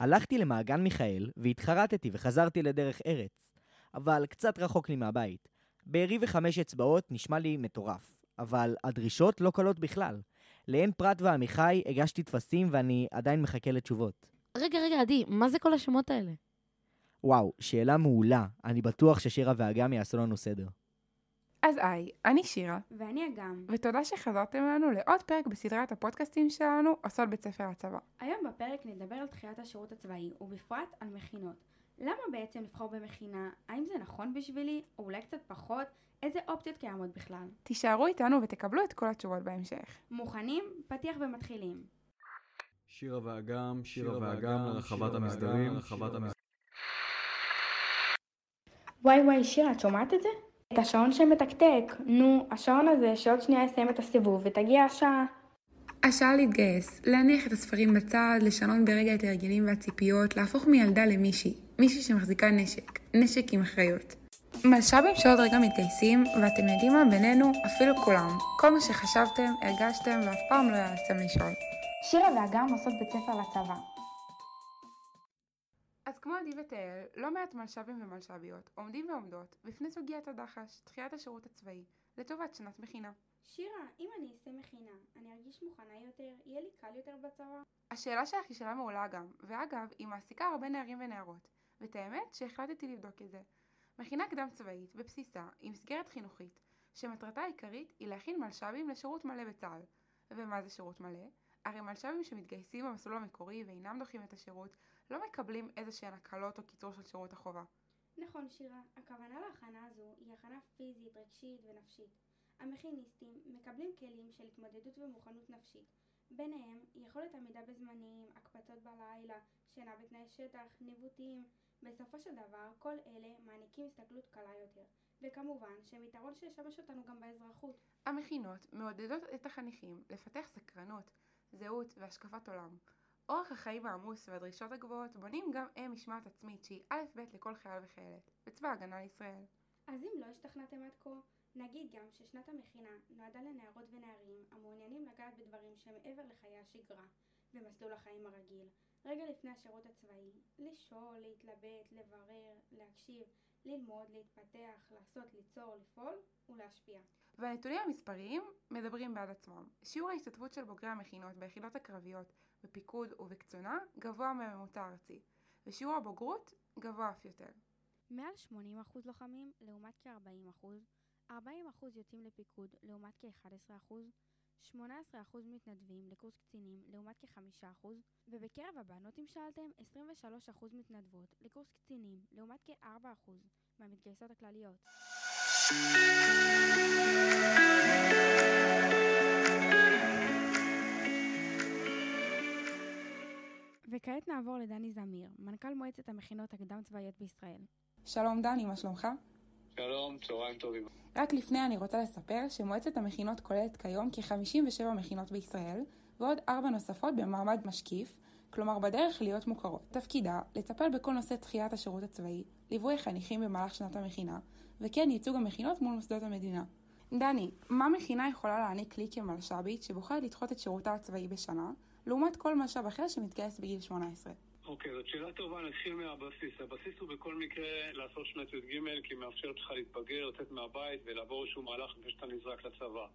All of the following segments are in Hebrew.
הלכתי למעגן מיכאל והתחרטתי וחזרתי לדרך ארץ, אבל קצת רחוק לי מהבית. בארי וחמש אצבעות נשמע לי מטורף, אבל הדרישות לא קלות בכלל. לעין פרת ועמיחי הגשתי טפסים ואני עדיין מחכה לתשובות. רגע, רגע, עדי, מה זה כל השמות האלה? וואו, שאלה מעולה. אני בטוח ששירה ואגם יעשו לנו סדר. אז היי, אני שירה, ואני אגם. ותודה שחזרתם אלינו לעוד פרק בסדרת הפודקאסטים שלנו, עושות בית ספר לצבא. היום בפרק נדבר על דחיית השירות הצבאי, ובפרט על מכינות. למה בעצם לבחור במכינה? האם זה נכון בשבילי, או אולי קצת פחות? איזה אופציות קיימות בכלל? תישארו איתנו ותקבלו את כל התשובות בהמשך. מוכנים? פתיח ומתחילים. שירה ואגם, שירה ואגם לרחבת המסדרים, לרחבת המסדרים. וואי וואי, שירה, את שומעת את זה? את השעון שמתקתק. נו, השעון הזה שעוד שנייה יסיים את הסיבוב ותגיע השעה. השעה להתגייס, להניח את הספרים בצד, לשנות ברגע את ההרגלים והציפיות, להפוך מילדה למישהי, מישהי שמחזיקה נשק, נשק עם אחריות. מלש"בים שעוד רגע מתגייסים, ואתם יודעים מה בינינו, אפילו כולם. כל מה שחשבתם, הרגשתם, ואף פעם לא יעשתם לשאול. שירה ואגם עושות בית ספר לצבא. עדי ותהל, לא מעט מלש"בים ומלש"ביות עומדים ועומדות בפני סוגיית הדח"ש, דחיית השירות הצבאי, לטובת שנת מכינה. שירה, אם אני אעשה מכינה, אני ארגיש מוכנה יותר? יהיה לי קל יותר בצבא? השאלה שלך היא שאלה מעולה גם, ואגב, היא מעסיקה הרבה נערים ונערות, ואת האמת שהחלטתי לבדוק את זה. מכינה קדם צבאית, בבסיסה, היא מסגרת חינוכית, שמטרתה העיקרית היא להכין מלש"בים לשירות מלא בצה"ל. ומה זה שירות מלא? הרי מלש"בים שמתגייסים במסלול המקורי ואינם דוחים את השירות, לא מקבלים איזה שהן הקלות או קיצור של שירות החובה. נכון שירה, הכוונה להכנה הזו היא הכנה פיזית, רגשית ונפשית. המכיניסטים מקבלים כלים של התמודדות ומוכנות נפשית, ביניהם יכולת עמידה בזמנים, הקפצות בלילה, שינה בתנאי שטח, ניווטים. בסופו של דבר, כל אלה מעניקים הסתכלות קלה יותר, וכמובן שהם יתרון שישמש אותנו גם באזרחות. המכינות מעודדות את החניכים לפתח סקרנות, זהות והשקפת עולם. אורח החיים העמוס והדרישות הגבוהות בונים גם הם משמעת עצמית שהיא א' ב' לכל חייל וחיילת, בצבא ההגנה לישראל. אז אם לא השתכנעתם עד כה, נגיד גם ששנת המכינה נועדה לנערות ונערים המעוניינים לגעת בדברים שמעבר לחיי השגרה במסלול החיים הרגיל, רגע לפני השירות הצבאי, לשאול, להתלבט, לברר, להקשיב, ללמוד, להתפתח, לעשות, ליצור, לפעול ולהשפיע. והנתונים המספריים מדברים בעד עצמם. שיעור ההשתתפות של בוגרי המכינות ביחידות הקרביות, בפיקוד ובקצונה, גבוה מהממוצע הארצי, ושיעור הבוגרות גבוה אף יותר. מעל 80% לוחמים לעומת כ-40%, 40% יוצאים לפיקוד לעומת כ-11%, 18% מתנדבים לקורס קצינים לעומת כ-5%, ובקרב הבנות אם שאלתם, 23% מתנדבות לקורס קצינים לעומת כ-4% מהמתגייסות הכלליות. וכעת נעבור לדני זמיר, מנכ"ל מועצת המכינות הקדם צבאיות בישראל. שלום דני, מה שלומך? שלום, צהריים טובים. רק לפני אני רוצה לספר שמועצת המכינות כוללת כיום כ-57 מכינות בישראל, ועוד ארבע נוספות במעמד משקיף, כלומר בדרך להיות מוכרות. תפקידה לטפל בכל נושא דחיית השירות הצבאי, ליווי החניכים במהלך שנת המכינה, וכן ייצוג המכינות מול מוסדות המדינה. דני, מה מכינה יכולה להעניק לי כמלש"בית שבוחרת לדחות את שירותה הצבאי בשנה, לעומת כל מלש"ב אחר שמתגייס בגיל 18? אוקיי, זאת שאלה טובה, נתחיל מהבסיס. הבסיס הוא בכל מקרה לעשות שנת י"ג, כי מאפשרת לך להתבגר, לצאת מהבית ולעבור איזשהו מהלך לפני שאתה נזרק לצבא.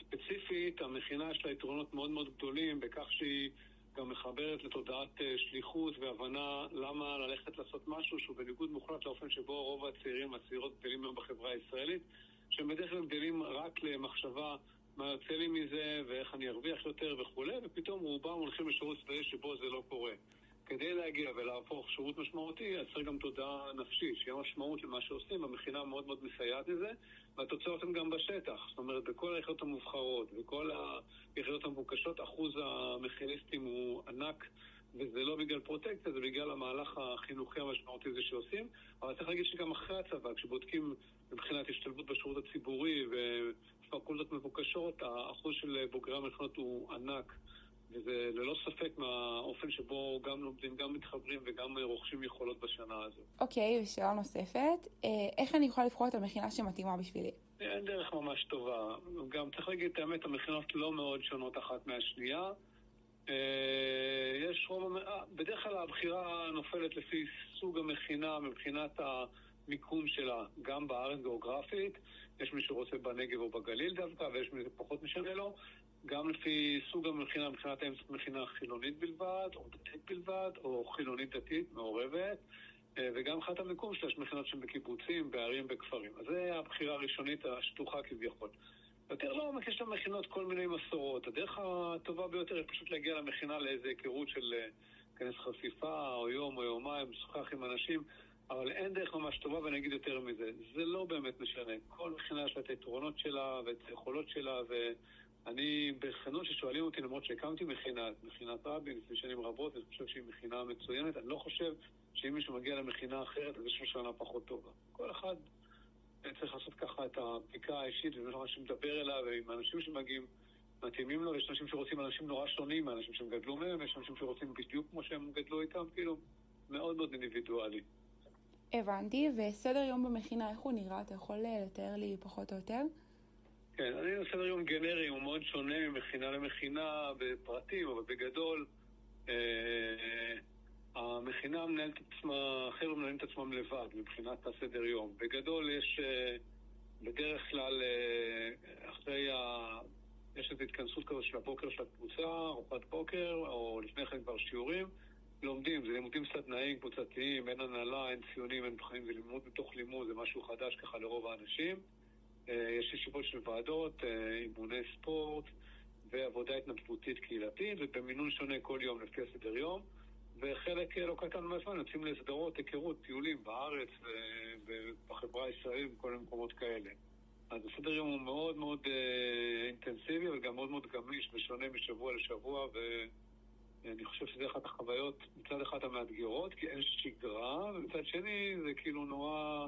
ספציפית, המכינה יש לה יתרונות מאוד מאוד גדולים בכך שהיא גם מחברת לתודעת אה, שליחות והבנה למה ללכת לעשות משהו שהוא בניגוד מוחלט לאופן שבו רוב הצעירים והצעירות גדלים היום בחברה הישראלית, שהם בדרך כלל גדלים רק למחשבה מה יוצא לי מזה ואיך אני ארוויח יותר וכולי, ופתאום רובם הולכים לשירות צבאי שבו זה לא קורה. כדי להגיע ולהפוך שירות משמעותי, אז צריך גם תודעה נפשית, שיהיה משמעות למה שעושים, המכינה מאוד מאוד מסייעת לזה, והתוצאות הן גם בשטח. זאת אומרת, בכל היחידות המובחרות, בכל היחידות המבוקשות, אחוז המכיניסטים הוא ענק, וזה לא בגלל פרוטקציה, זה בגלל המהלך החינוכי המשמעותי הזה שעושים. אבל צריך להגיד שגם אחרי הצבא, כשבודקים מבחינת השתלבות בשירות הציבורי ופקולטות מבוקשות, האחוז של בוגרי המכינות הוא ענק. וזה ללא ספק מהאופן שבו גם לומדים, גם מתחברים וגם רוכשים יכולות בשנה הזו. אוקיי, ושאלה נוספת, אה, איך אני יכולה לבחור את המכינה שמתאימה בשבילי? אין דרך ממש טובה. גם צריך להגיד את האמת, המכינות לא מאוד שונות אחת מהשנייה. אה, יש רוב, אה, בדרך כלל הבחירה נופלת לפי סוג המכינה מבחינת המיקום שלה, גם בארץ גיאוגרפית, יש מי שרוצה בנגב או בגליל דווקא, ויש מי שפחות משנה לו, גם לפי סוג המכינה, מבחינת האם זאת מכינה חילונית בלבד, או דתית בלבד, או חילונית דתית מעורבת, אה, וגם מבחינת המיקום שלה, יש מכינות שהן בקיבוצים, בערים, בכפרים. אז זו הבחירה הראשונית השטוחה כביכול. יותר לעומק יש למכינות כל מיני מסורות. הדרך הטובה ביותר היא פשוט להגיע למכינה לאיזו היכרות של אה, כנס חשיפה, או יום או יומיים, לשוחח עם אנשים, אבל אין דרך ממש טובה, ואני אגיד יותר מזה, זה לא באמת משנה. כל מכינה יש לה את היתרונות שלה ואת היכולות שלה, ואני, בכנות ששואלים אותי, למרות שהקמתי מכינה, מכינת רבין לפני שנים רבות, אני חושב שהיא מכינה מצוינת, אני לא חושב שאם מישהו מגיע למכינה אחרת, אז יש לו שנה פחות טובה. כל אחד צריך לעשות ככה את הבדיקה האישית, וזה מה שמדבר אליו, ועם האנשים שמגיעים מתאימים לו, יש אנשים שרוצים אנשים נורא שונים מאנשים שהם גדלו מהם, יש אנשים שרוצים בדיוק כמו שהם גדלו איתם, כאילו, מאוד מאוד אינדיבידואלי. הבנתי, וסדר יום במכינה, איך הוא נראה? אתה יכול אה, לתאר לי פחות או יותר? כן, אני סדר יום גנרי, הוא מאוד שונה ממכינה למכינה בפרטים, אבל בגדול, אה, המכינה מנהלת את עצמה, החבר'ה מנהלים את עצמם לבד מבחינת הסדר יום. בגדול יש אה, בדרך כלל אה, אחרי ה... יש איזו התכנסות כזו של הבוקר של הקבוצה, ארוחת בוקר, או לפני כן כבר שיעורים. לומדים, זה לימודים סדנאיים קבוצתיים, אין הנהלה, אין ציונים, אין בחיים, זה לימוד בתוך לימוד, זה משהו חדש ככה לרוב האנשים. אה, יש ישיבות של ועדות, אימוני ספורט ועבודה התנדבותית קהילתית, ובמינון שונה כל יום לפי הסדר יום. וחלק לא קטן מהזמן יוצאים לסדרות, היכרות, טיולים בארץ ובחברה הישראלית ובכל מיני מקומות כאלה. אז הסדר יום הוא מאוד מאוד אה, אינטנסיבי, אבל גם מאוד מאוד גמיש ושונה משבוע לשבוע, ואני חושב שזו אחת החוויות, מצד אחד המאתגרות, כי אין שגרה, ומצד שני זה כאילו נורא,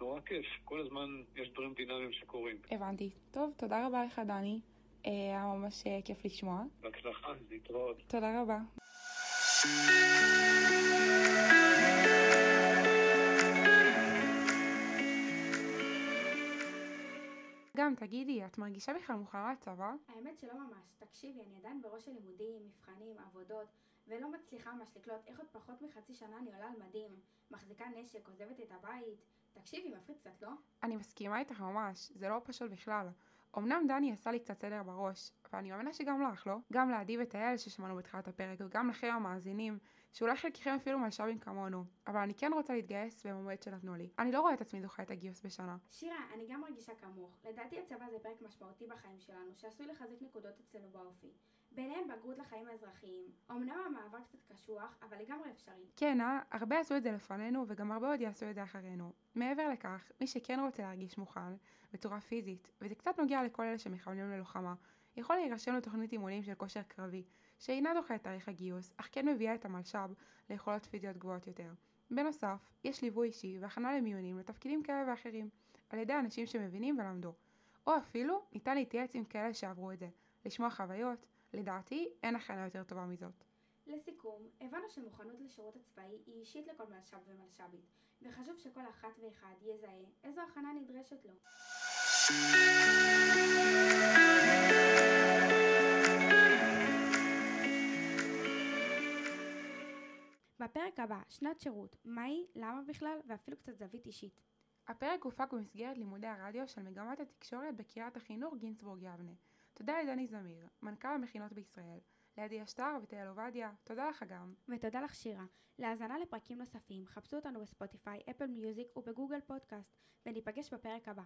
נורא כיף. כל הזמן יש דברים דינמיים שקורים. הבנתי. טוב, תודה רבה לך, דני. אה, היה ממש אה, כיף לשמוע. בהצלחה, להתראות. תודה רבה. גם תגידי, את מרגישה בכלל מוכנה לצבא? האמת שלא ממש. תקשיבי, אני עדיין בראש הלימודים, מבחנים, עבודות, ולא מצליחה ממש לקלוט איך עוד פחות מחצי שנה אני עולה על מדים, מחזיקה נשק, עוזבת את הבית. תקשיבי, מפחיד קצת, לא? אני מסכימה איתך ממש, זה לא פשוט בכלל. אמנם דני עשה לי קצת סדר בראש, ואני מאמינה שגם לך, לא? גם לעדי ותהל ששמענו בתחילת הפרק, וגם לכם המאזינים, שאולי חלקכם אפילו מלש"בים כמונו, אבל אני כן רוצה להתגייס במועד שנתנו לי. אני לא רואה את עצמי דוחה את הגיוס בשנה. שירה, אני גם מרגישה כמוך. לדעתי הצבא זה פרק משמעותי בחיים שלנו, שעשוי לחזק נקודות אצלנו באופי. ביניהם בגרות לחיים האזרחיים. אמנם המעבר קצת קשוח, אבל לגמרי אפשרי. כן, אה? הרבה עשו את זה לפנינו, וגם הרבה עוד יעשו את זה אחרינו. מעבר לכך, מי שכן רוצה להרגיש מוכן, בצורה פיזית, וזה קצת נוגע לכל אלה שמכוונים ללוחמה, יכול להירשם לתוכנית אימונים של כושר קרבי, שאינה דוחה את תאריך הגיוס, אך כן מביאה את המלש"ב ליכולות פיזיות גבוהות יותר. בנוסף, יש ליווי אישי והכנה למיונים לתפקידים כאלה ואחרים, על ידי אנשים שמבינים ולמדו. או אפילו ניתן להתייעץ עם כאלה שעברו את זה, לשמוע חוויות, לדעתי אין הכנה יותר טובה מזאת. לסיכום, הבנו שמוכנות לשירות הצבאי היא אישית לכל מלש"ב ומלש"בית, וחשוב שכל אחת ואחד יזהה איזו הכנה נדרשת לו. בפרק הבא, שנת שירות, מהי, למה בכלל, ואפילו קצת זווית אישית. הפרק הופק במסגרת לימודי הרדיו של מגמת התקשורת בקריית החינוך גינסבורג יבנה. תודה לדני זמיר, מנכ"ל המכינות בישראל, לידי אשטר ותהל עובדיה, תודה לך גם. ותודה לך שירה. להאזנה לפרקים נוספים, חפשו אותנו בספוטיפיי, אפל מיוזיק ובגוגל פודקאסט, וניפגש בפרק הבא.